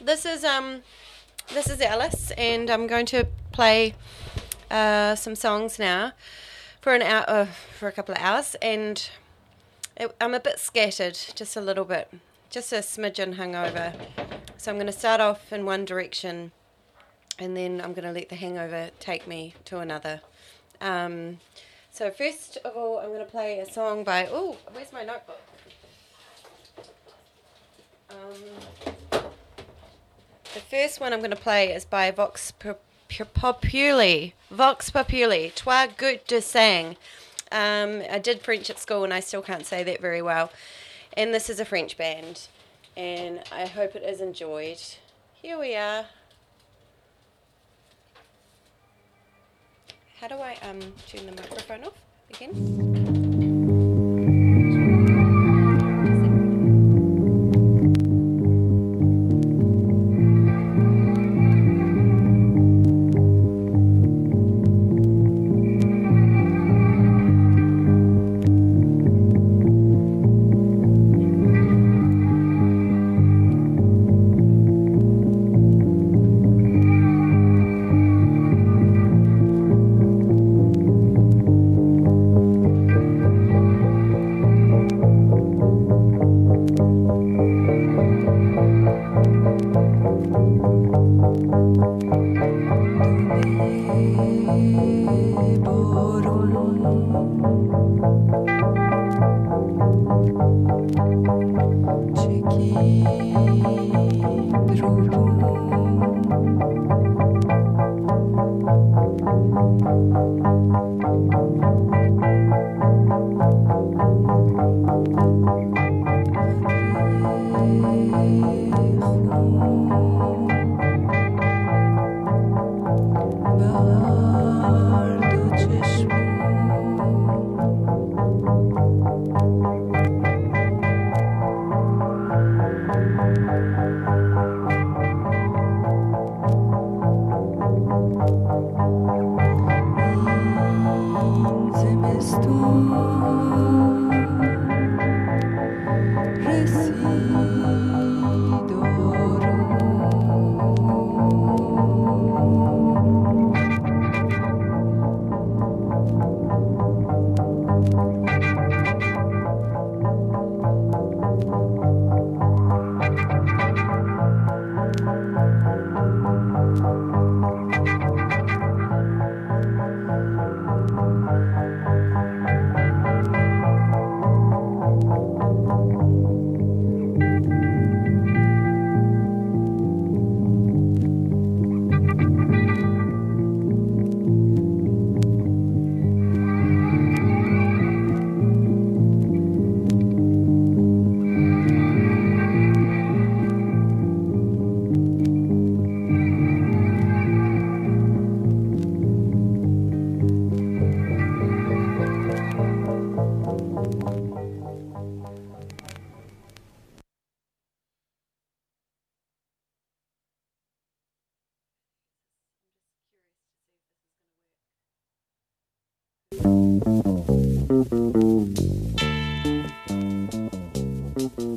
this is um, this is Alice, and I'm going to play uh, some songs now for an hour, uh, for a couple of hours, and it, I'm a bit scattered, just a little bit, just a smidgen hungover. So I'm going to start off in one direction, and then I'm going to let the hangover take me to another. Um, so first of all, I'm going to play a song by. Oh, where's my notebook? Um, the first one I'm going to play is by Vox Pu- Pu- Populi. Vox Populi. Toi gut de sang. Um, I did French at school and I still can't say that very well. And this is a French band. And I hope it is enjoyed. Here we are. How do I um, turn the microphone off again?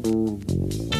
Música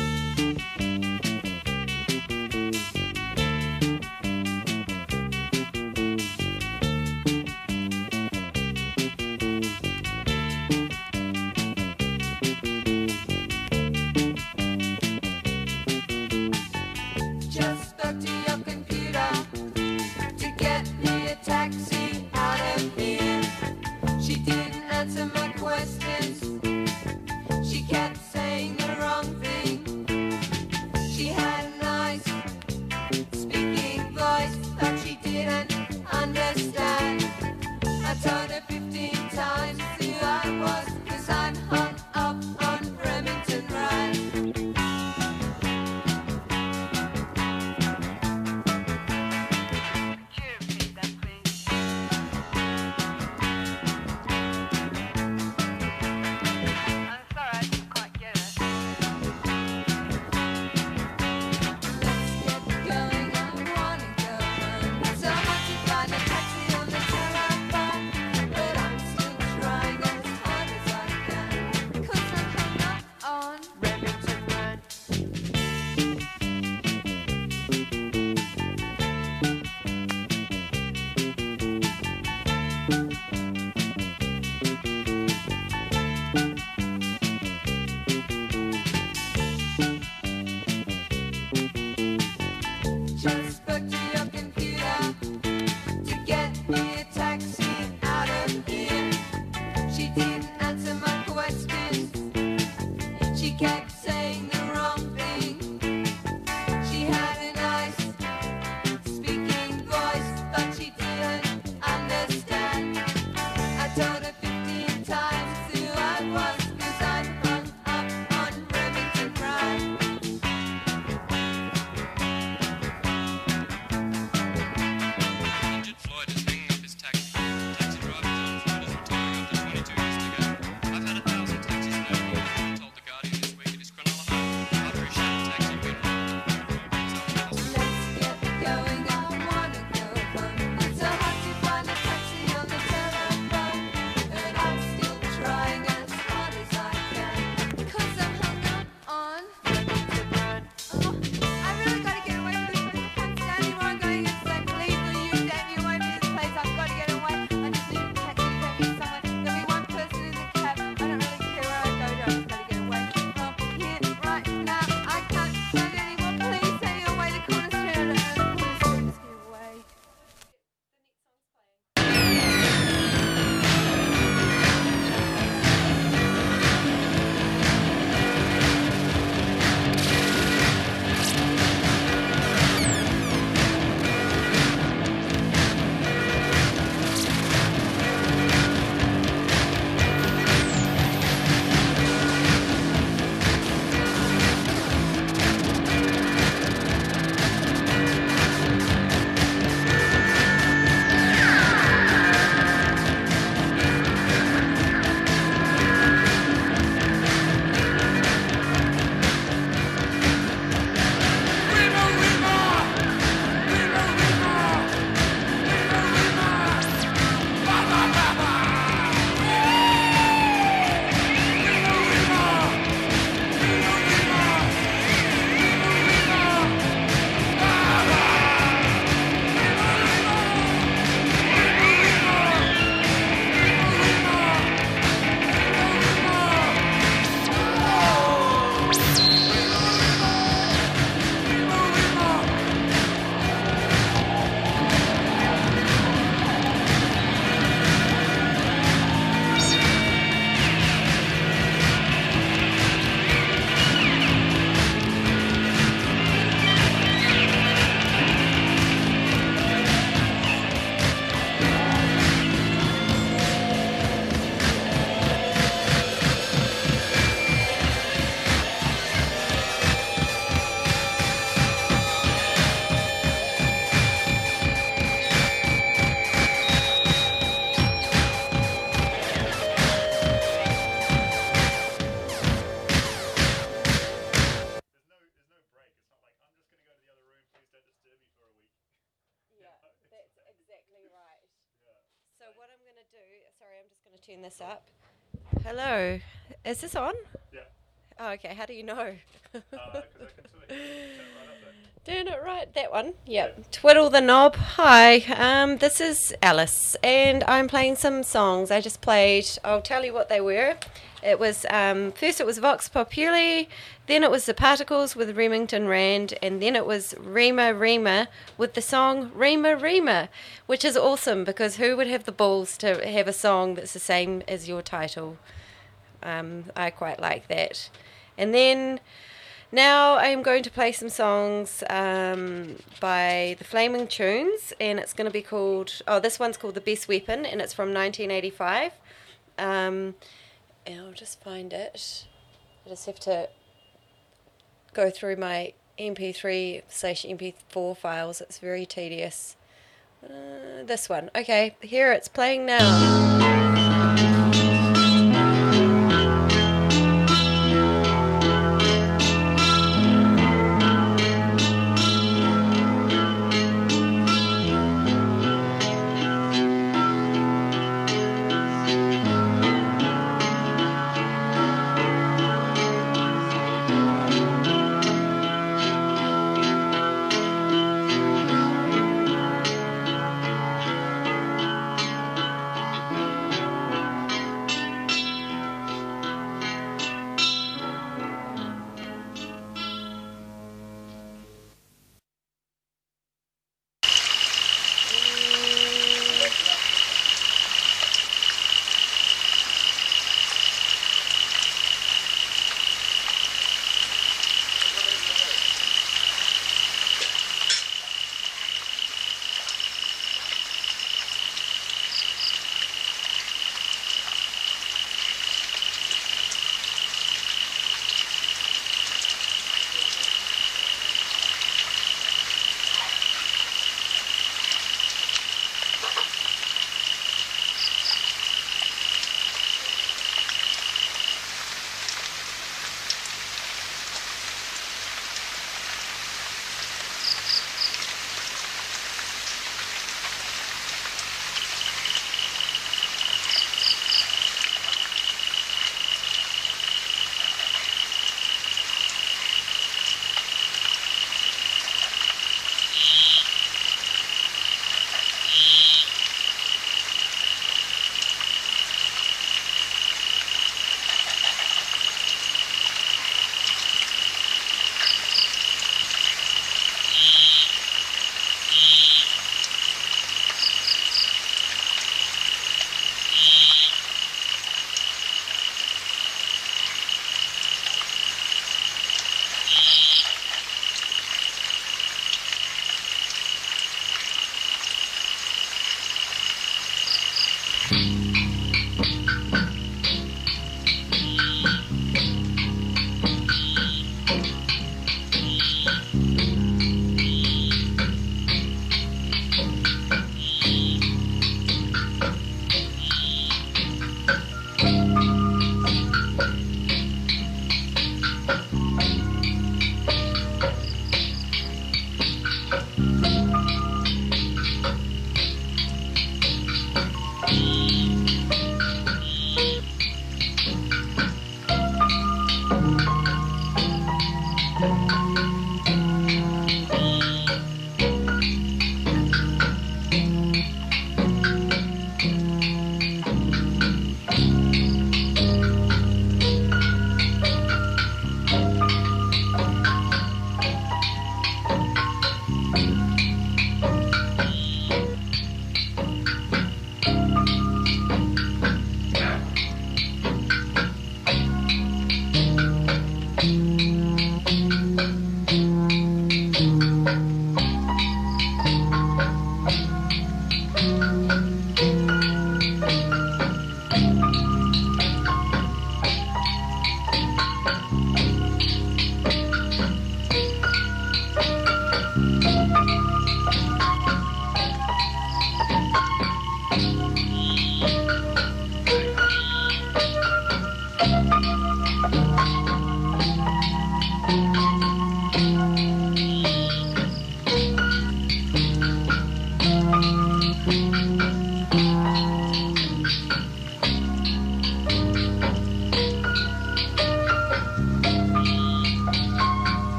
Is this on? Yeah. Oh, okay. How do you know? Uh, 'cause I can sort of turn it right up there. Doing it right, that one. Yep. Twiddle the knob. Hi, um, this is Alice, and I'm playing some songs. I just played. I'll tell you what they were. It was um, first it was Vox Populi, then it was the Particles with Remington Rand, and then it was Rima Rima with the song Rima Rima, which is awesome because who would have the balls to have a song that's the same as your title? Um, I quite like that. And then now I am going to play some songs um, by the Flaming Tunes, and it's going to be called. Oh, this one's called "The Best Weapon," and it's from 1985. Um, and I'll just find it. I just have to go through my MP3 slash MP4 files. It's very tedious. Uh, this one, okay. Here it's playing now.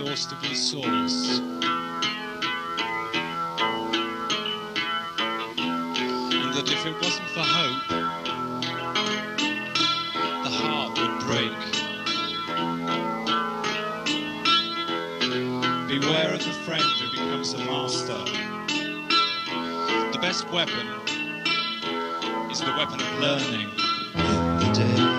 Inexhaustible source. And that if it wasn't for hope, the heart would break. Beware of the friend who becomes a master. The best weapon is the weapon of learning. The days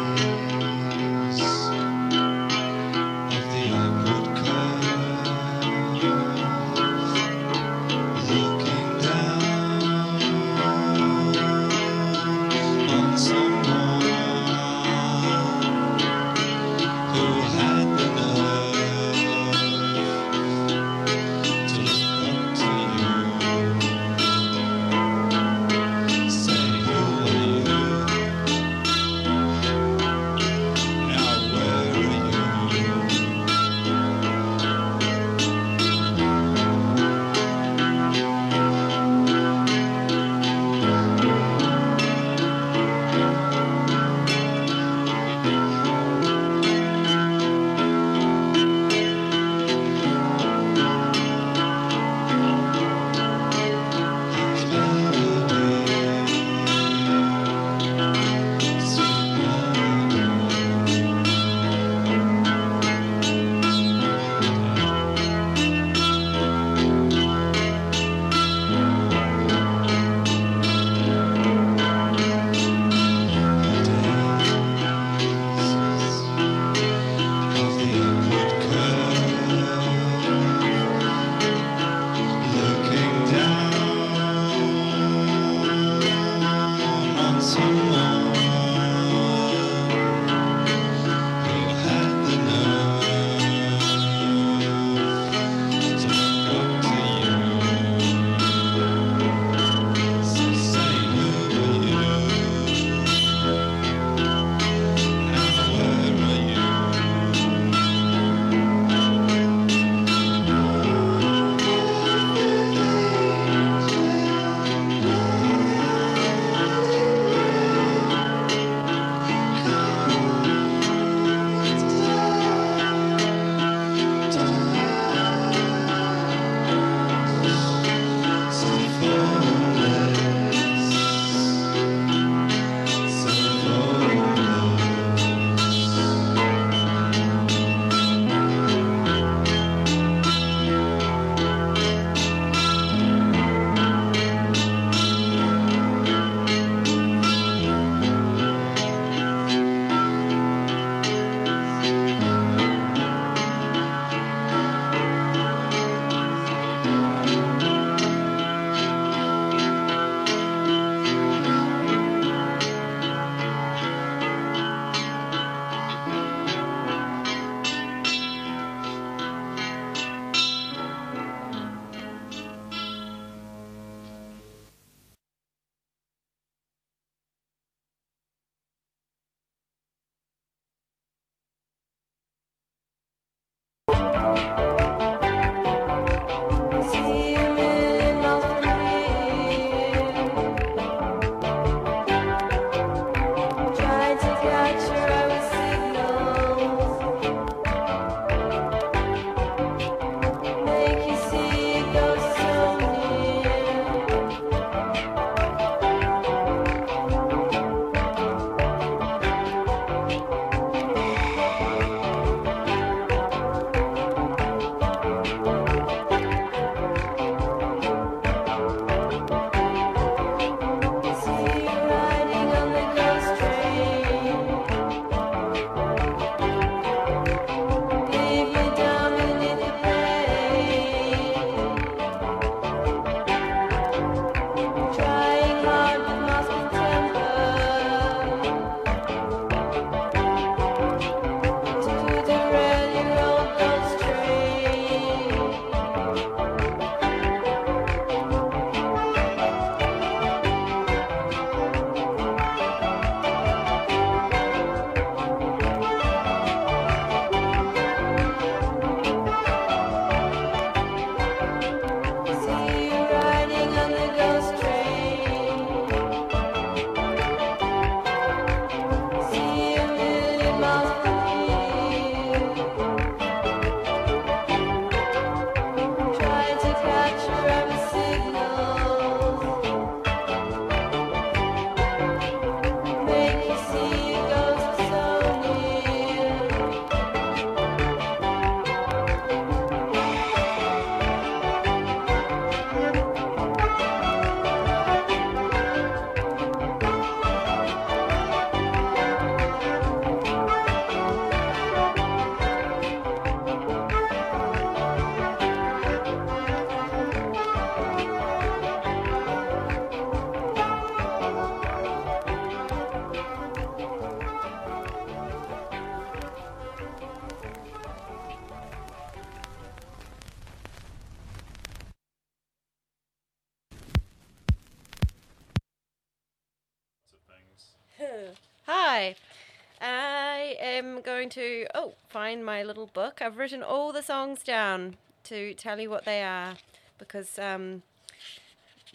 I've written all the songs down to tell you what they are because um,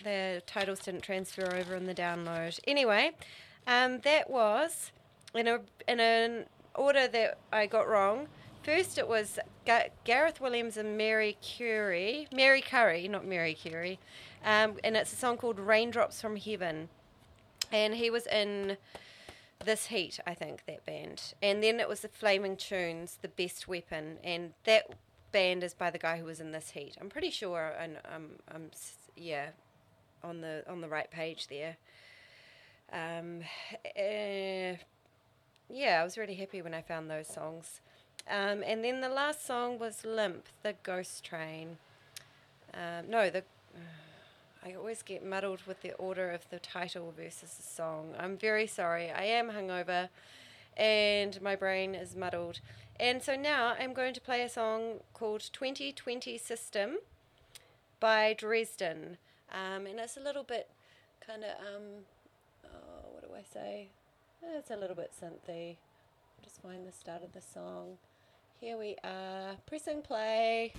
the titles didn't transfer over in the download. Anyway, um, that was in a in an order that I got wrong. First, it was Ga- Gareth Williams and Mary Curie, Mary Currie, not Mary Curie, um, and it's a song called "Raindrops from Heaven," and he was in this heat, I think that band, and then it was the Flaming Tunes, the Best Weapon, and that band is by the guy who was in this heat. I'm pretty sure, and um, I'm s- yeah, on the on the right page there. Um, eh, yeah, I was really happy when I found those songs. Um, and then the last song was Limp, the Ghost Train. Um, no, the I always get muddled with the order of the title versus the song. I'm very sorry. I am hungover and my brain is muddled. And so now I'm going to play a song called 2020 System by Dresden. Um, and it's a little bit kind of, um, oh, what do I say? It's a little bit synthy. Just find the start of the song. Here we are, pressing play.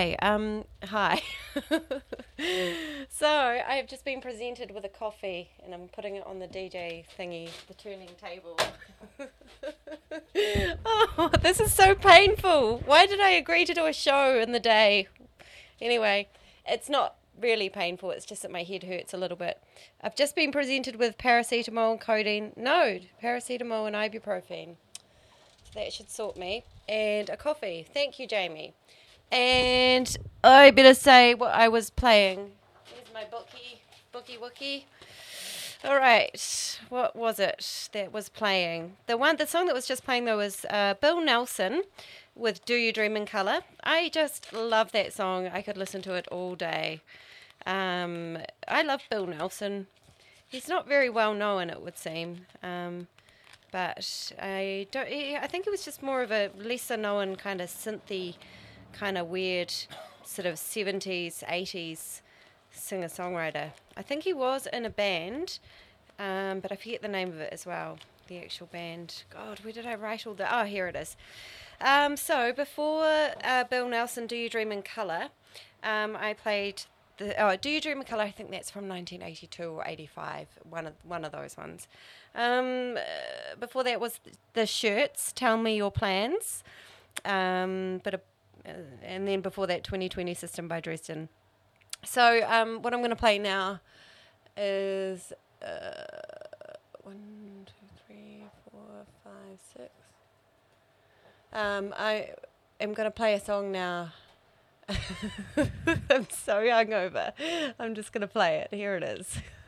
Hi, um, hi. so I have just been presented with a coffee, and I'm putting it on the DJ thingy, the turning table. oh, this is so painful. Why did I agree to do a show in the day? Anyway, it's not really painful. It's just that my head hurts a little bit. I've just been presented with paracetamol and codeine. No, paracetamol and ibuprofen. That should sort me. And a coffee. Thank you, Jamie. And I better say what I was playing. Here's my bookie, bookie wookie. All right, what was it that was playing? The one, the song that was just playing though was uh, Bill Nelson with "Do You Dream in Color." I just love that song. I could listen to it all day. Um, I love Bill Nelson. He's not very well known, it would seem. Um, but I don't. I think it was just more of a lesser known kind of synthy, kind of weird, sort of seventies, eighties singer songwriter. I think he was in a band, um, but I forget the name of it as well. The actual band. God, where did I write all that? Oh, here it is. Um, so before uh, Bill Nelson, "Do You Dream in Color," um, I played the oh, "Do You Dream in Color." I think that's from 1982 or 85. One of one of those ones. Uh, before that was the Shirts. Tell me your plans. Um, but uh, and then before that, 2020 System by Dresden. So um, what I'm going to play now is uh, one, two, three, four, five, six. Um, I am going to play a song now. I'm so hungover. I'm just going to play it. Here it is.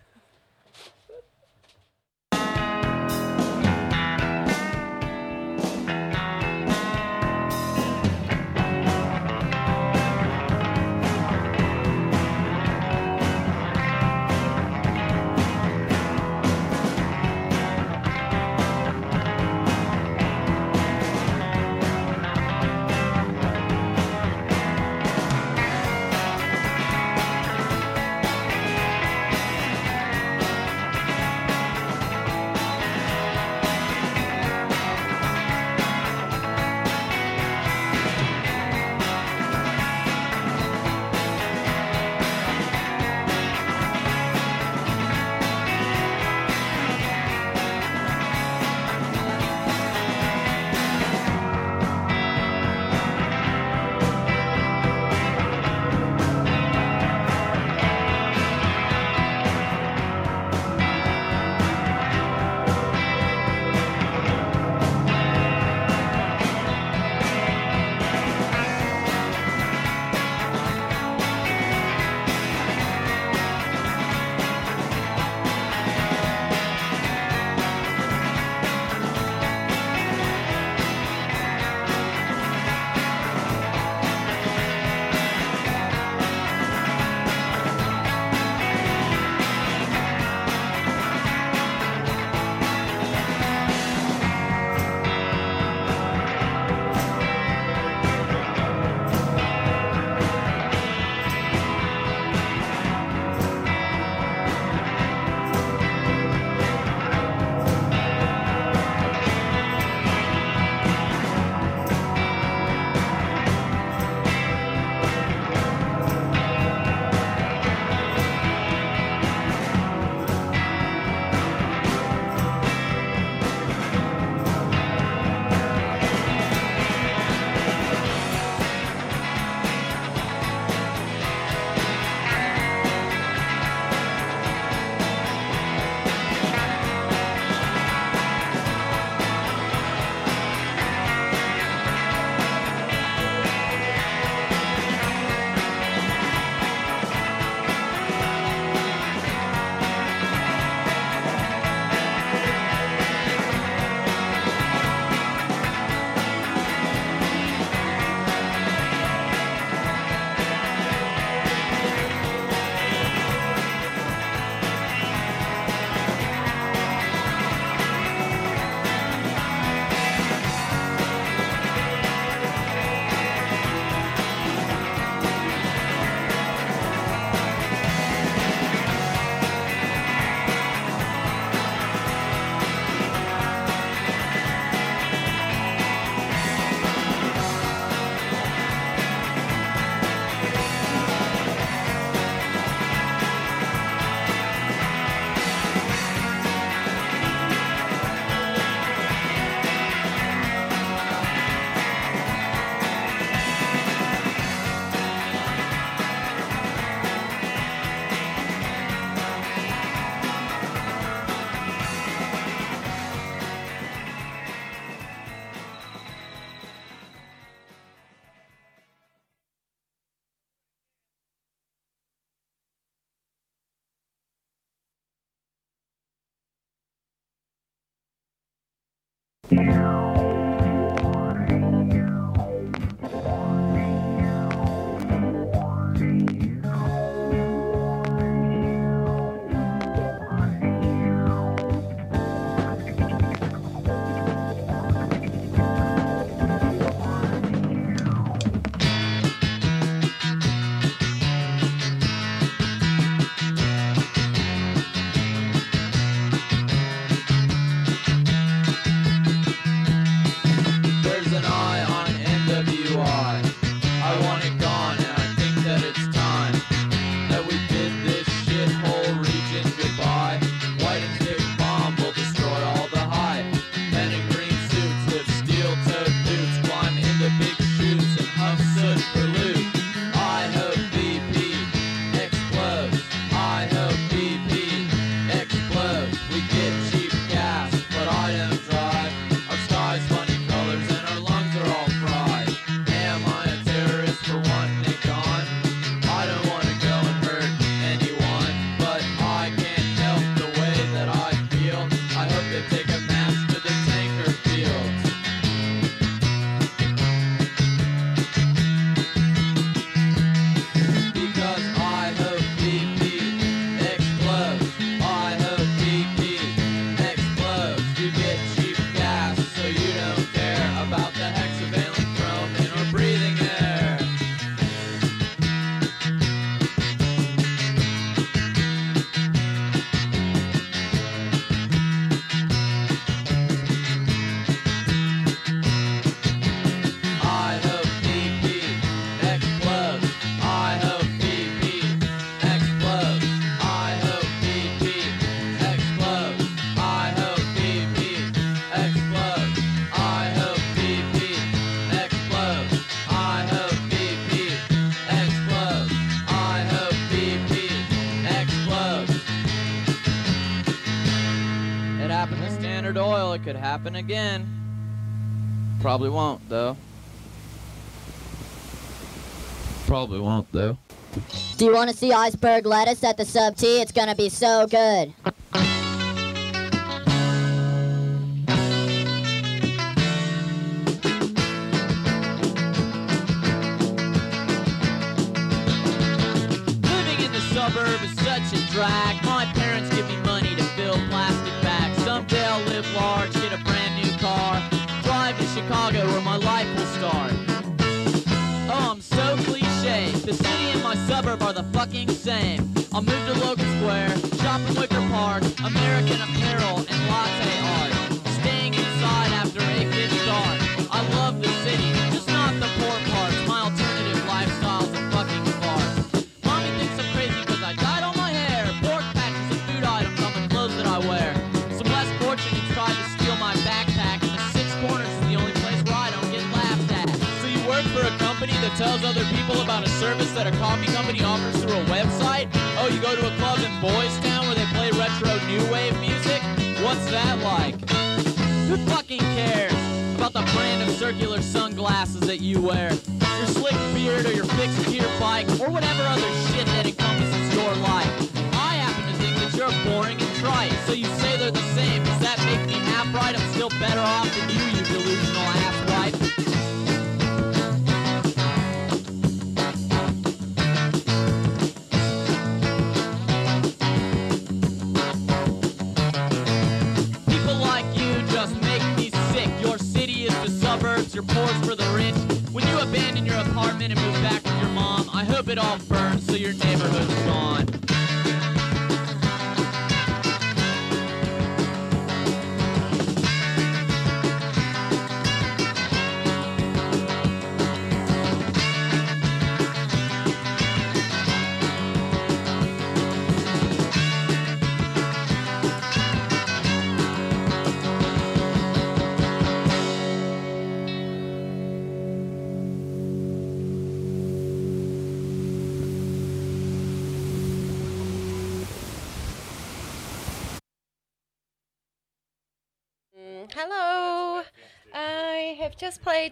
There's happen again. Probably won't, though. Probably won't, though. Do you want to see iceberg lettuce at the sub T? It's gonna be so good. Fucking same. I'll move to Logan Square, shop in Wicker Park, American Apparel, and latte art. Staying inside after it gets dark. I love the city, just not the poor parts. My alternative lifestyle's a fucking farce. Mommy thinks I'm crazy because I dyed all my hair. Pork patches and food items on the clothes that I wear. Some less fortunate tried to steal my backpack, and the Six Corners is the only place where I don't get laughed at. So you work for a company that tells other people about a service that a coffee company offers website? Oh, you go to a club in Boys Town where they play retro new wave music? What's that like? Who fucking cares about the brand of circular sunglasses that you wear? Your slick beard or your fixed gear bike or whatever other shit that encompasses your life. I happen to think that you're boring and trite, so you say they're the same. Does that make me half right? I'm still better off than you,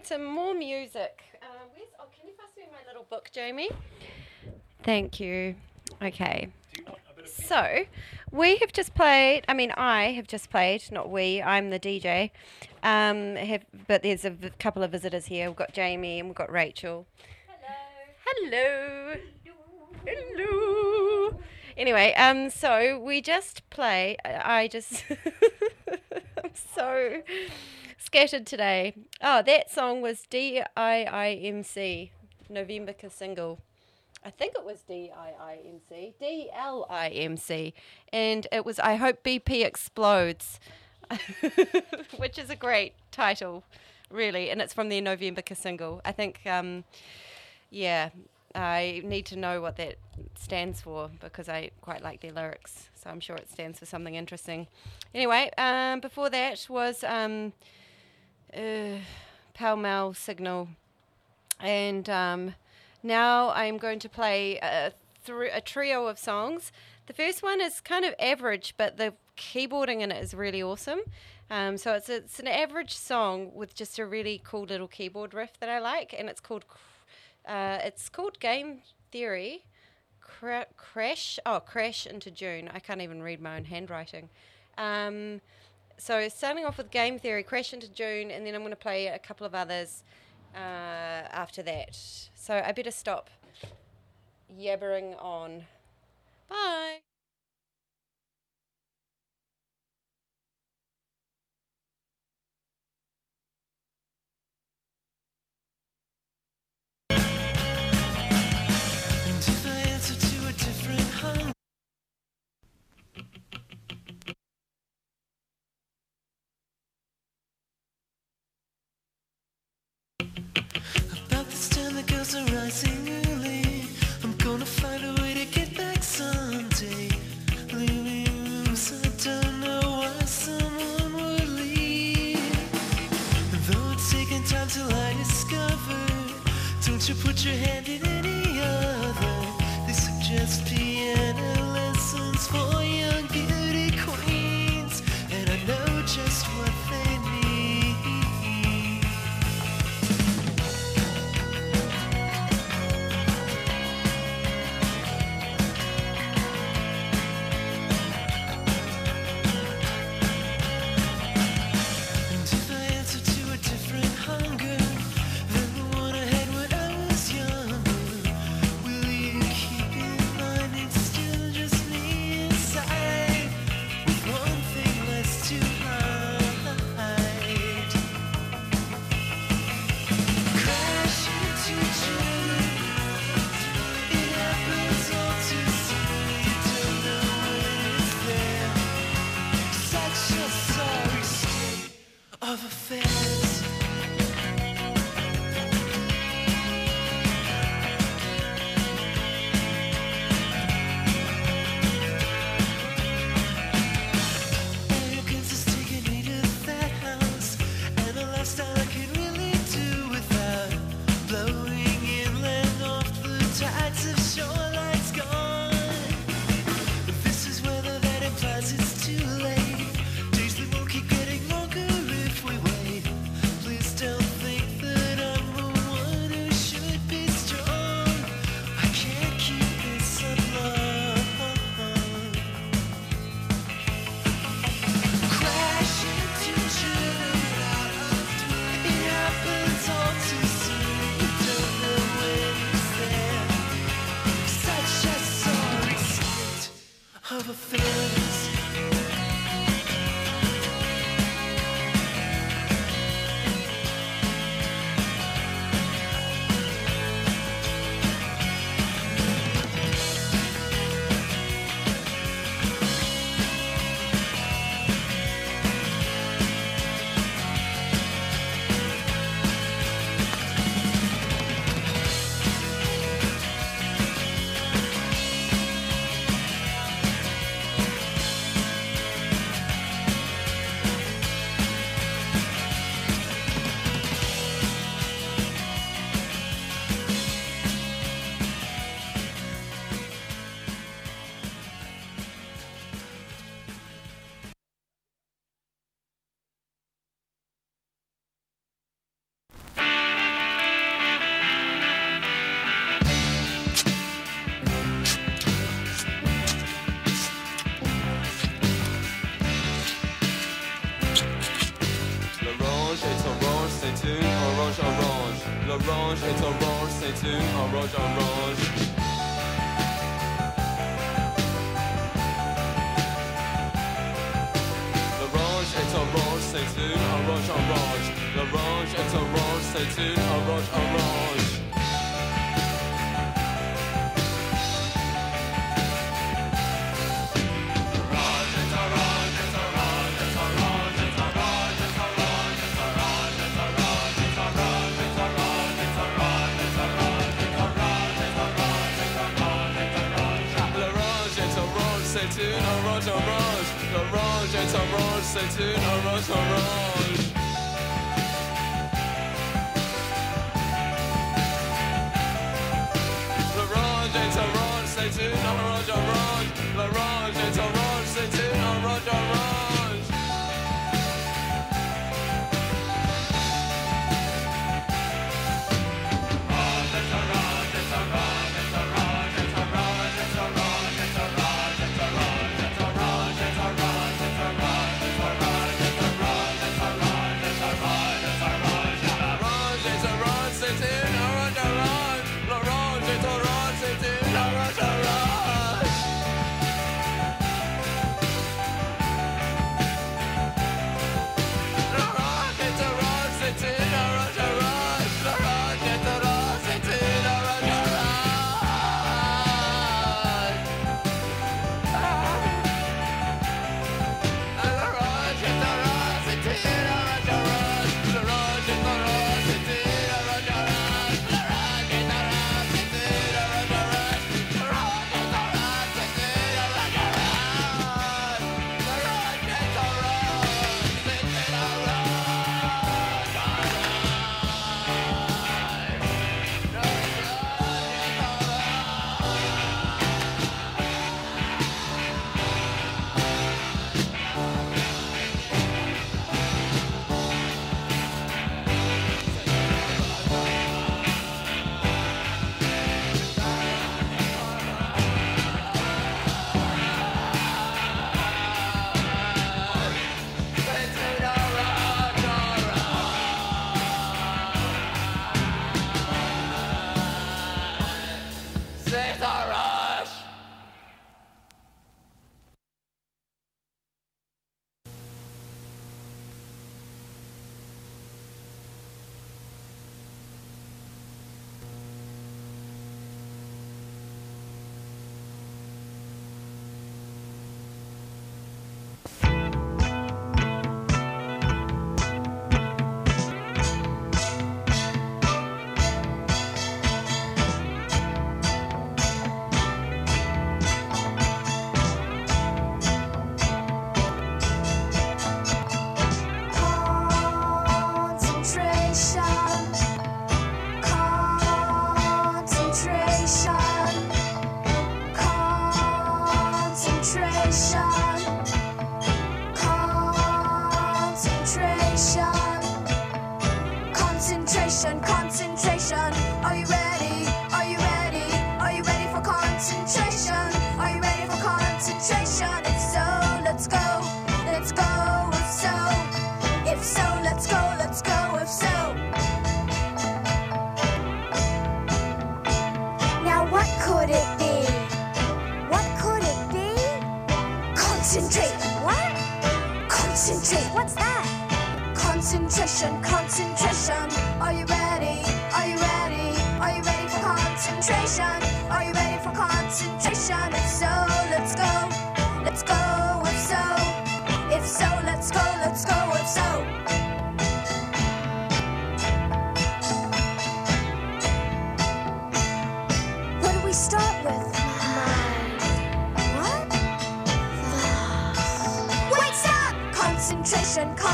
some more music. Uh, where's, oh, can you pass me my little book, Jamie? Thank you. Okay. So, we have just played. I mean, I have just played. Not we. I'm the DJ. Um, have, but there's a v- couple of visitors here. We've got Jamie and we've got Rachel. Hello. Hello. Hello. Anyway, um, so we just play. I just. So scattered today. Oh, that song was D I I M C, November single. I think it was D I I M C, D L I M C, and it was I Hope BP Explodes, which is a great title, really, and it's from their November single. I think, um, yeah, I need to know what that stands for because I quite like their lyrics, so I'm sure it stands for something interesting. Anyway, um, before that was um, uh, Pall Mall Signal and um, now I'm going to play a, a trio of songs. The first one is kind of average, but the keyboarding in it is really awesome. Um, so it's a, it's an average song with just a really cool little keyboard riff that I like, and it's called uh, it's called Game Theory. Cra- crash oh crash into June. I can't even read my own handwriting. Um, so starting off with game theory, crash into June, and then I'm going to play a couple of others uh, after that. So I better stop yabbering on. Bye. Girls are rising early. I'm gonna find a way to get back someday. Rooms I don't know why someone would leave. Though it's taken time till I discover Don't you put your hand in any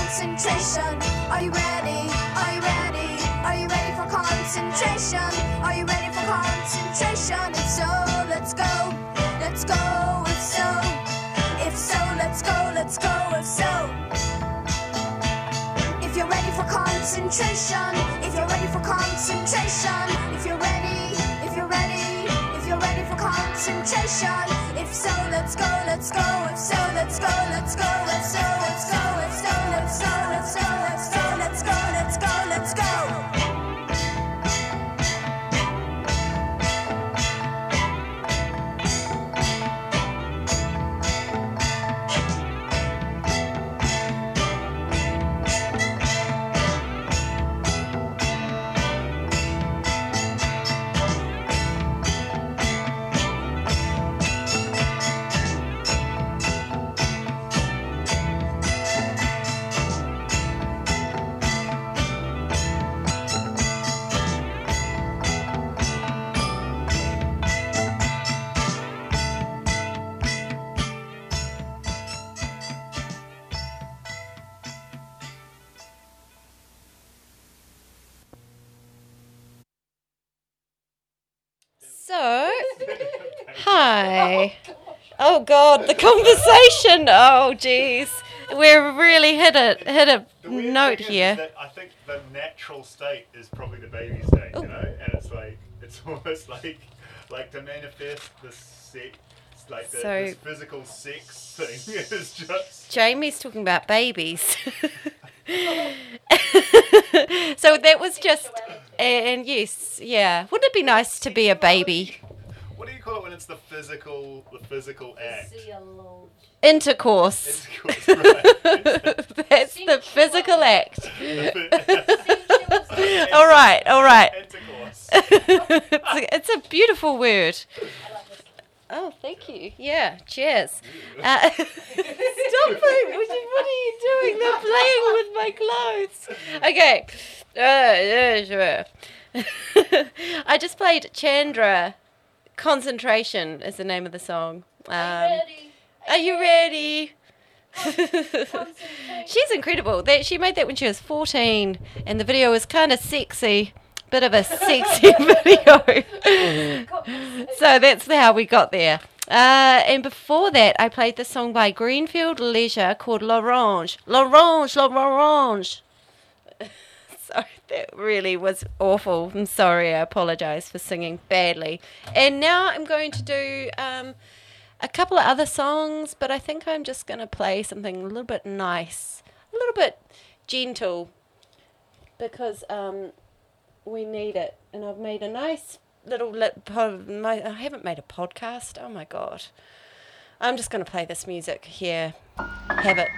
concentration? Are you ready? Are you ready? Are you ready for concentration? Are you ready for concentration? God, the conversation. Oh jeez, we're really hit a hit a note here. I think the natural state is probably the baby state, Oh. you know, and it's like it's almost like like to manifest the sex, like the, So- this physical sex thing is just. Jamie's talking about babies. so that was just, and yes, yeah. Wouldn't it be nice to be a baby? What do you call it when it's the physical, the physical act? Intercourse. Intercourse, right. That's the physical act. all right, all right. Intercourse. it's, a, it's a beautiful word. Oh, thank you. Yeah, cheers. Uh, stop it. What are what are you doing? They're playing with my clothes. Okay. Uh, yeah, sure. I just played Chandra. Concentration is the name of the song. Um, Are you ready? She's incredible. That she made that when she was 14, and the video was kind of sexy, bit of a sexy video. so that's how we got there. Uh, and before that, I played the song by Greenfield Leisure called L'Orange. L'Orange, L'Orange. Sorry, that really was awful. I'm sorry. I apologize for singing badly. And now I'm going to do um, a couple of other songs, but I think I'm just going to play something a little bit nice, a little bit gentle, because um, we need it. And I've made a nice little. Lit po- my, I haven't made a podcast. Oh my god! I'm just going to play this music here. Have it.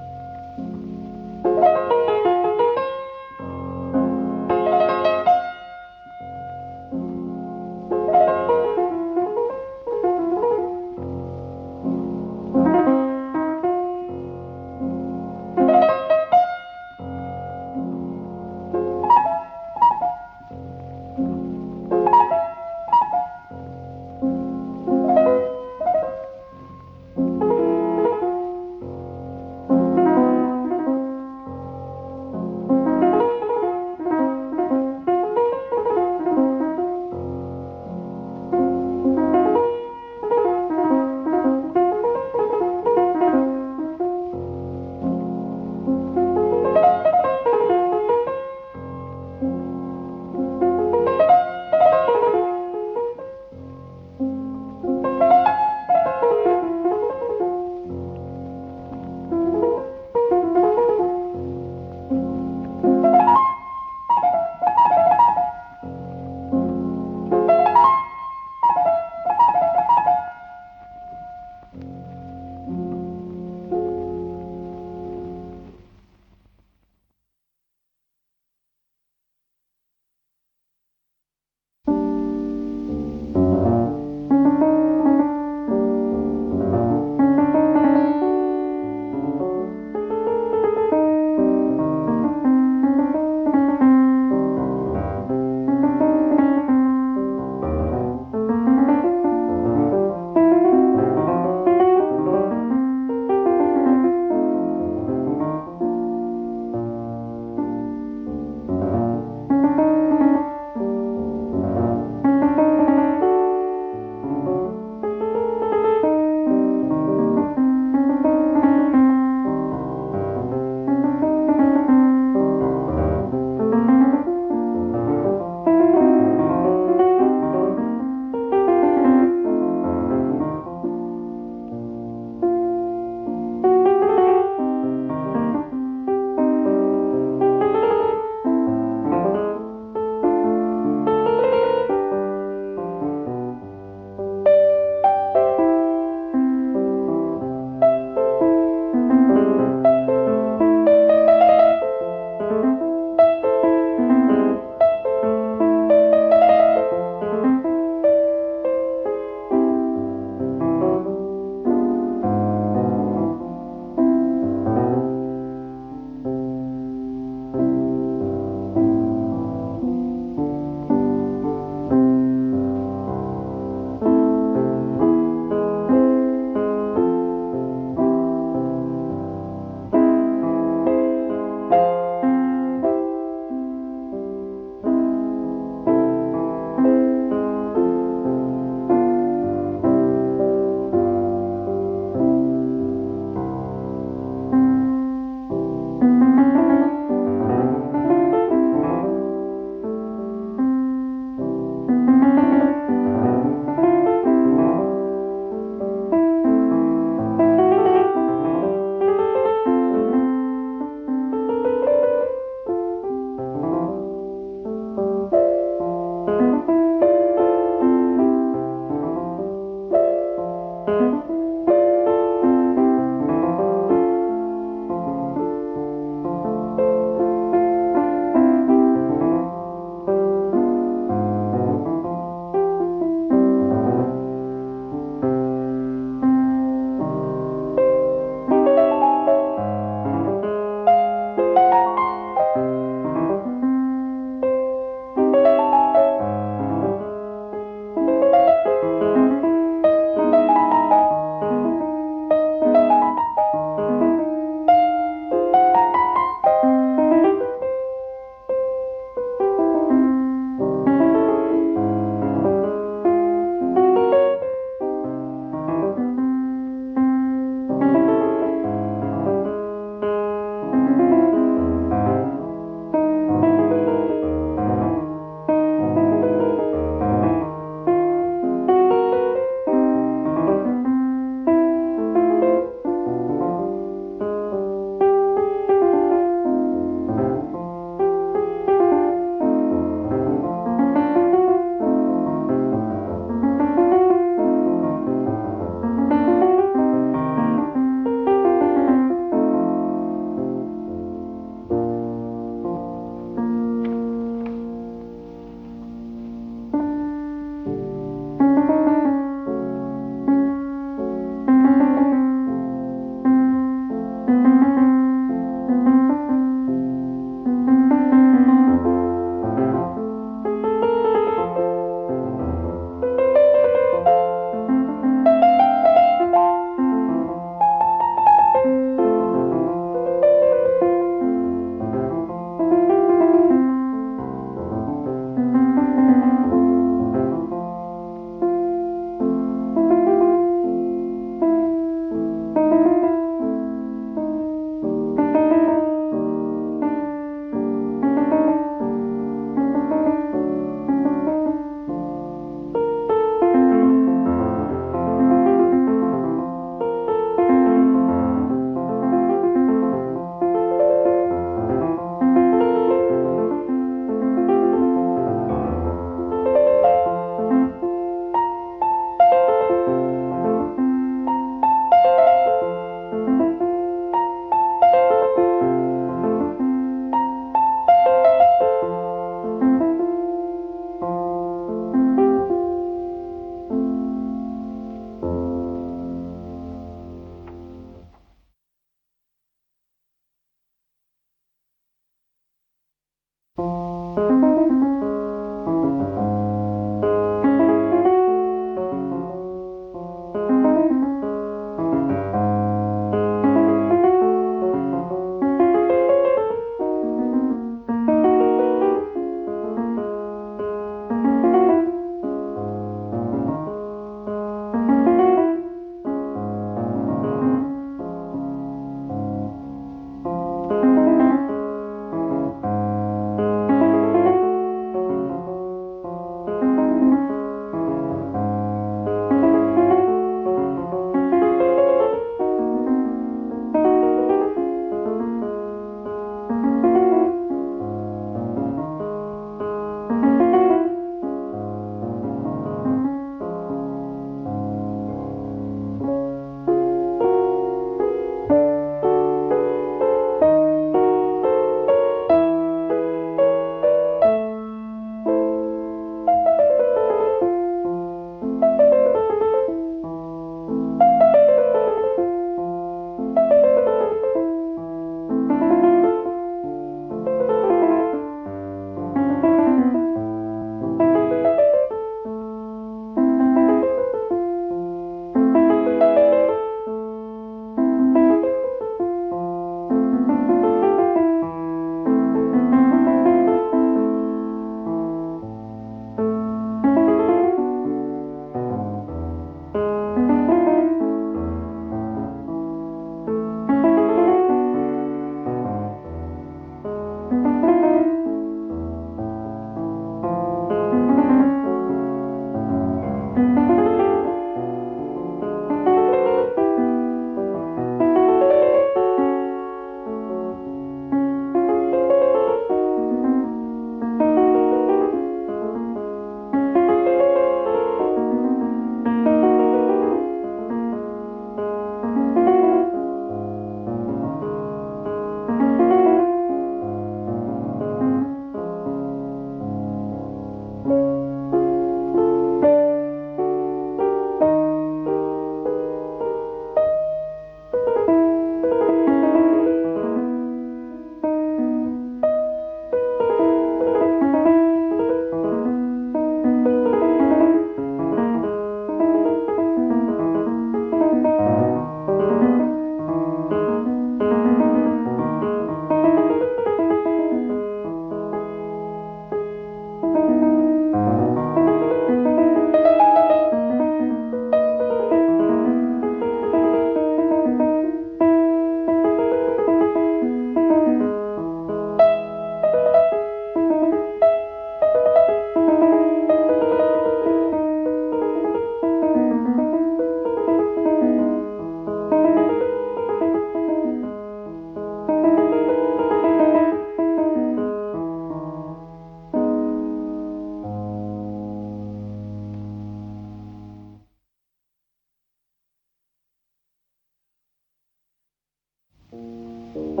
Um,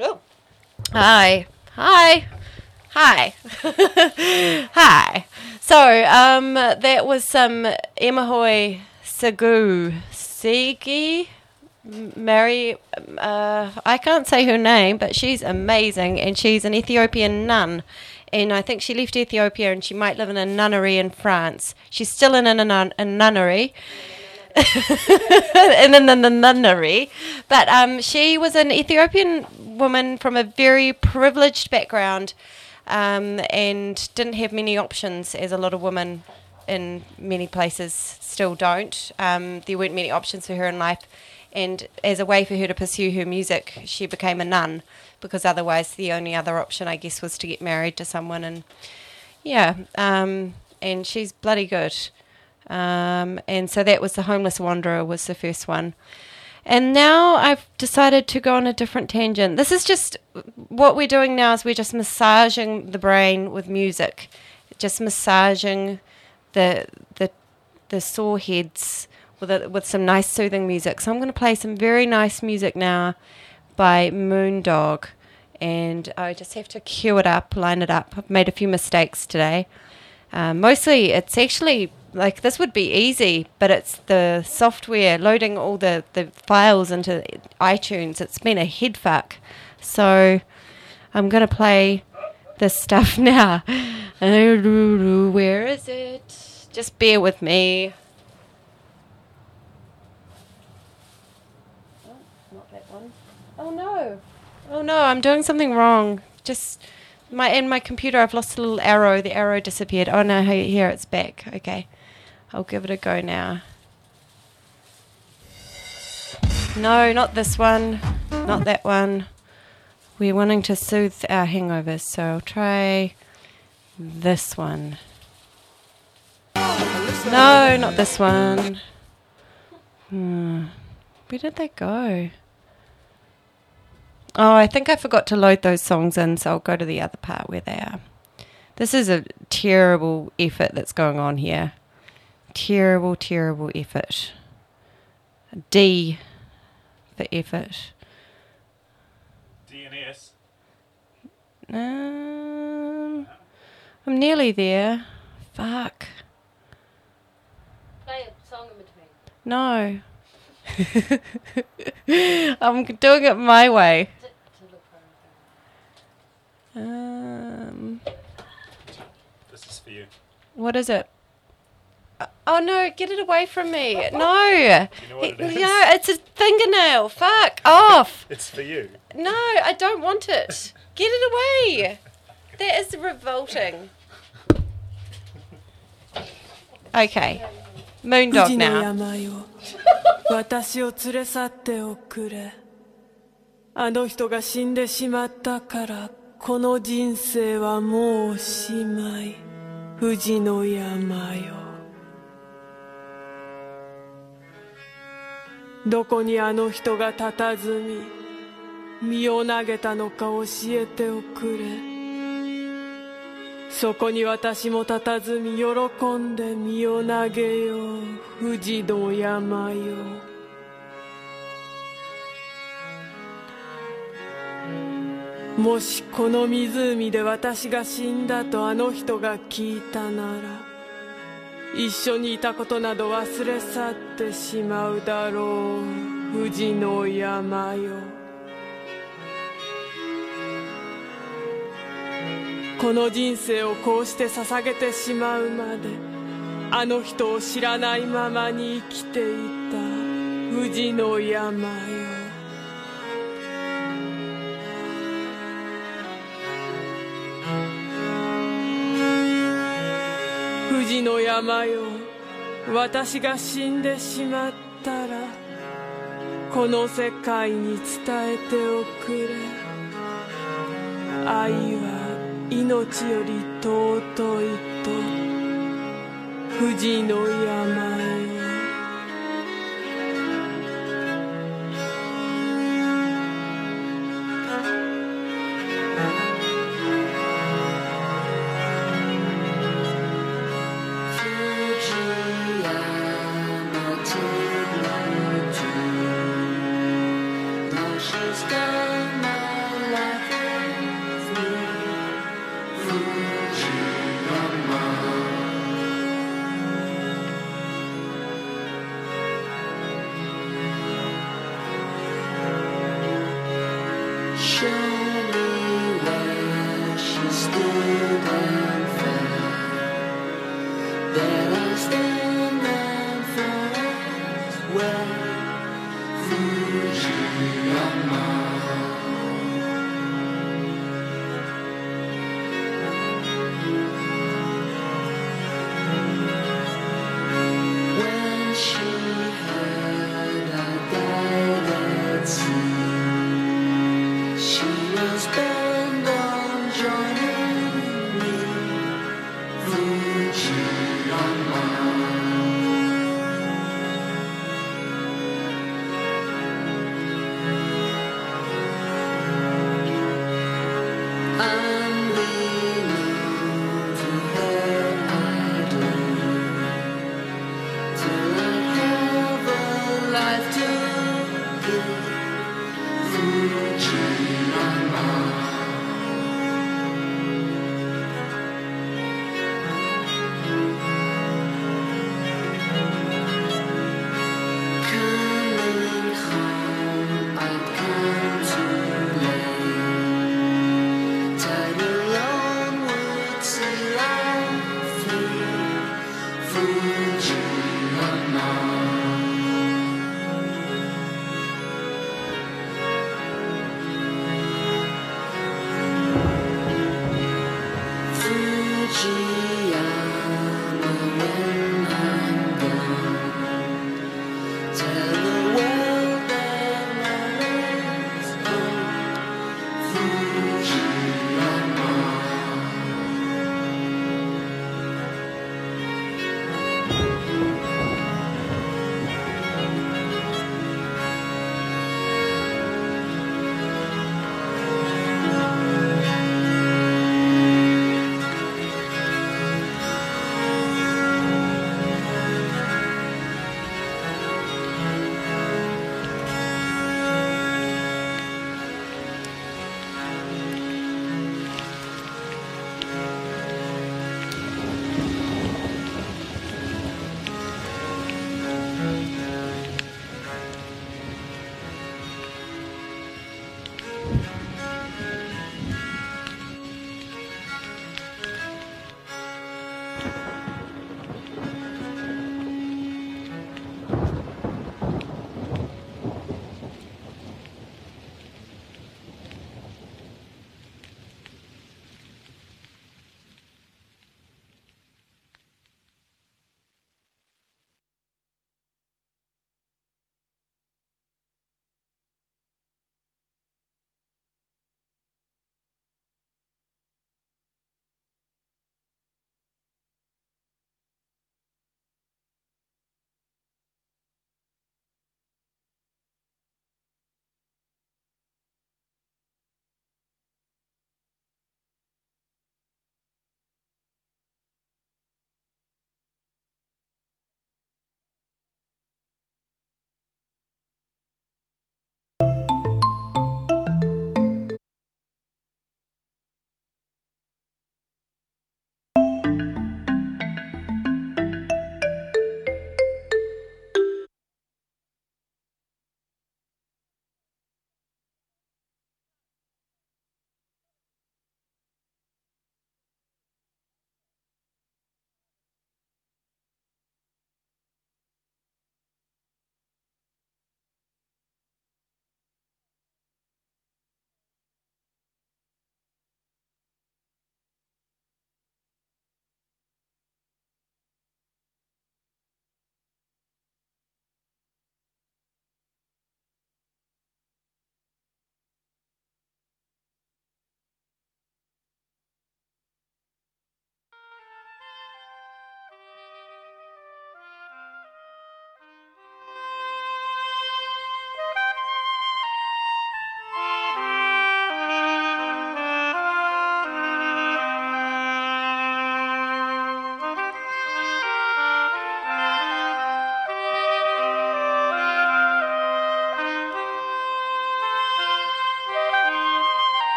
oh. Hi. Hi. Hi. Hi. So, um, that was some Emahoy Segu Sigi. Mary, um, uh, I can't say her name, but she's amazing and she's an Ethiopian nun. And I think she left Ethiopia and she might live in a nunnery in France. She's still in a, nun- a nunnery. Yeah in the nun- nunnery. But um, she was an Ethiopian woman from a very privileged background, um, and didn't have many options, as a lot of women in many places still don't. Um, there weren't many options for her in life, and as a way for her to pursue her music, she became a nun because otherwise the only other option, I guess, was to get married to someone. And yeah, um, and she's bloody good. Um, and so that was the homeless wanderer was the first one. And now I've decided to go on a different tangent. This is just what we're doing now is we're just massaging the brain with music, just massaging the the the sore heads with a, with some nice soothing music. So I'm going to play some very nice music now by Moondog, and I just have to cue it up, line it up. I've made a few mistakes today. Um, mostly, it's actually like this would be easy, but it's the software loading all the, the files into iTunes. It's been a head fuck. So I'm going to play this stuff now. Where is it? Just bear with me. Oh, not that one. Oh no. Oh no, I'm doing something wrong. Just my in my computer I've lost a little arrow. The arrow disappeared. Oh no, here it's back. Okay. I'll give it a go now. No, not this one. Not that one. We're wanting to soothe our hangovers, so I'll try this one. No, not this one. Hmm. Where did they go? Oh, I think I forgot to load those songs in, so I'll go to the other part where they are. This is a terrible effort that's going on here. Terrible, terrible effort. D for effort. DNS. Um, I'm nearly there. Fuck. Play a song in between. No. I'm doing it my way. Um, This is for you. what is it? Uh, Oh no, get it away from me. No. You know what it is? No, it's a fingernail. Fuck off. It's for you. No, I don't want it. Get it away. That is revolting. Okay. Moondog 富士の now. 山よ私を連れ去っておくれあの人が死んでしまったからこの人生はもうおしまい富士の山よ どこにあの人が佇み身を投げたのか教えておくれ。そこに私も佇み喜んで身を投げよう富士の山よ。もしこの湖で私が死んだとあの人が聞いたなら一緒にいたことなど忘れ去ってしまうだろう。富士の山よ。この人生をこうして捧げてしまうまであの人を知らないままに生きていた富士の山よ。富士の山よ私が死んでしまったらこの世界に伝えておくれ。愛は命より尊いと富士の山よ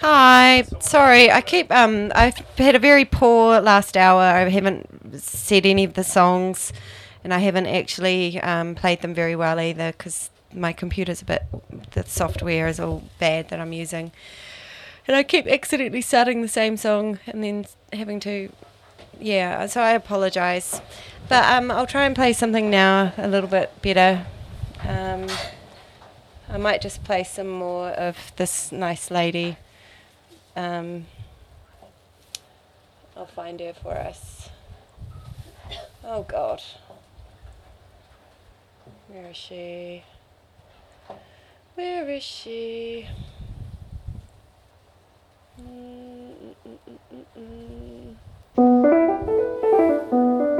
Hi, sorry. I keep um. I've had a very poor last hour. I haven't said any of the songs, and I haven't actually um, played them very well either because my computer's a bit. The software is all bad that I'm using, and I keep accidentally starting the same song and then having to. Yeah, so I apologise, but um, I'll try and play something now a little bit better. Um, I might just play some more of this nice lady. Um, I'll find her for us. Oh God. Where is she? Where is she? Mm, mm, mm, mm